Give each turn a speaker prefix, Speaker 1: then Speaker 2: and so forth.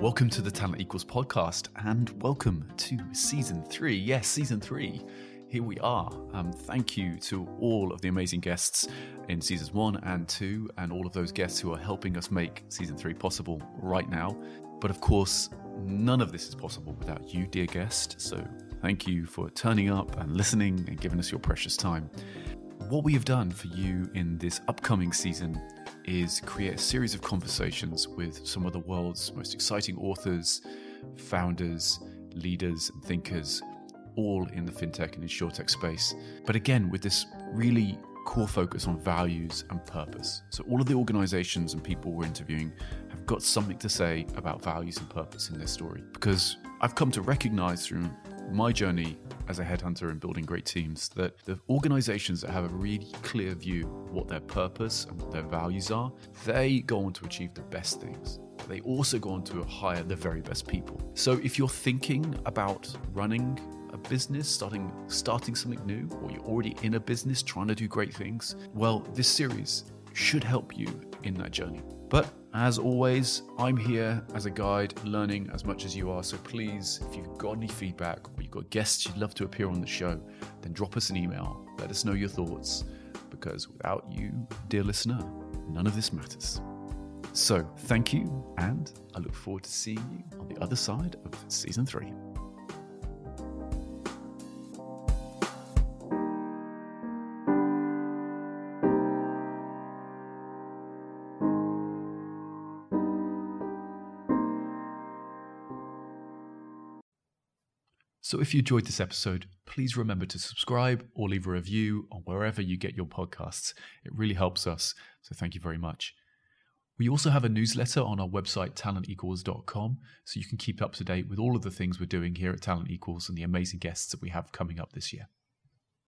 Speaker 1: Welcome to the Talent Equals podcast and welcome to season three. Yes, season three. Here we are. Um, thank you to all of the amazing guests in seasons one and two, and all of those guests who are helping us make season three possible right now. But of course, none of this is possible without you, dear guest. So thank you for turning up and listening and giving us your precious time. What we have done for you in this upcoming season is create a series of conversations with some of the world's most exciting authors, founders, leaders, and thinkers, all in the fintech and insurtech space. But again, with this really core focus on values and purpose. So, all of the organizations and people we're interviewing have got something to say about values and purpose in their story. Because I've come to recognize through my journey as a headhunter and building great teams that the organizations that have a really clear view what their purpose and what their values are, they go on to achieve the best things. They also go on to hire the very best people. So if you're thinking about running a business, starting starting something new, or you're already in a business trying to do great things, well, this series should help you in that journey. But as always, I'm here as a guide, learning as much as you are. So please, if you've got any feedback or you've got guests you'd love to appear on the show, then drop us an email. Let us know your thoughts, because without you, dear listener, none of this matters. So thank you, and I look forward to seeing you on the other side of season three. So if you enjoyed this episode, please remember to subscribe or leave a review on wherever you get your podcasts. It really helps us. So thank you very much. We also have a newsletter on our website, talentequals.com, so you can keep up to date with all of the things we're doing here at Talent Equals and the amazing guests that we have coming up this year.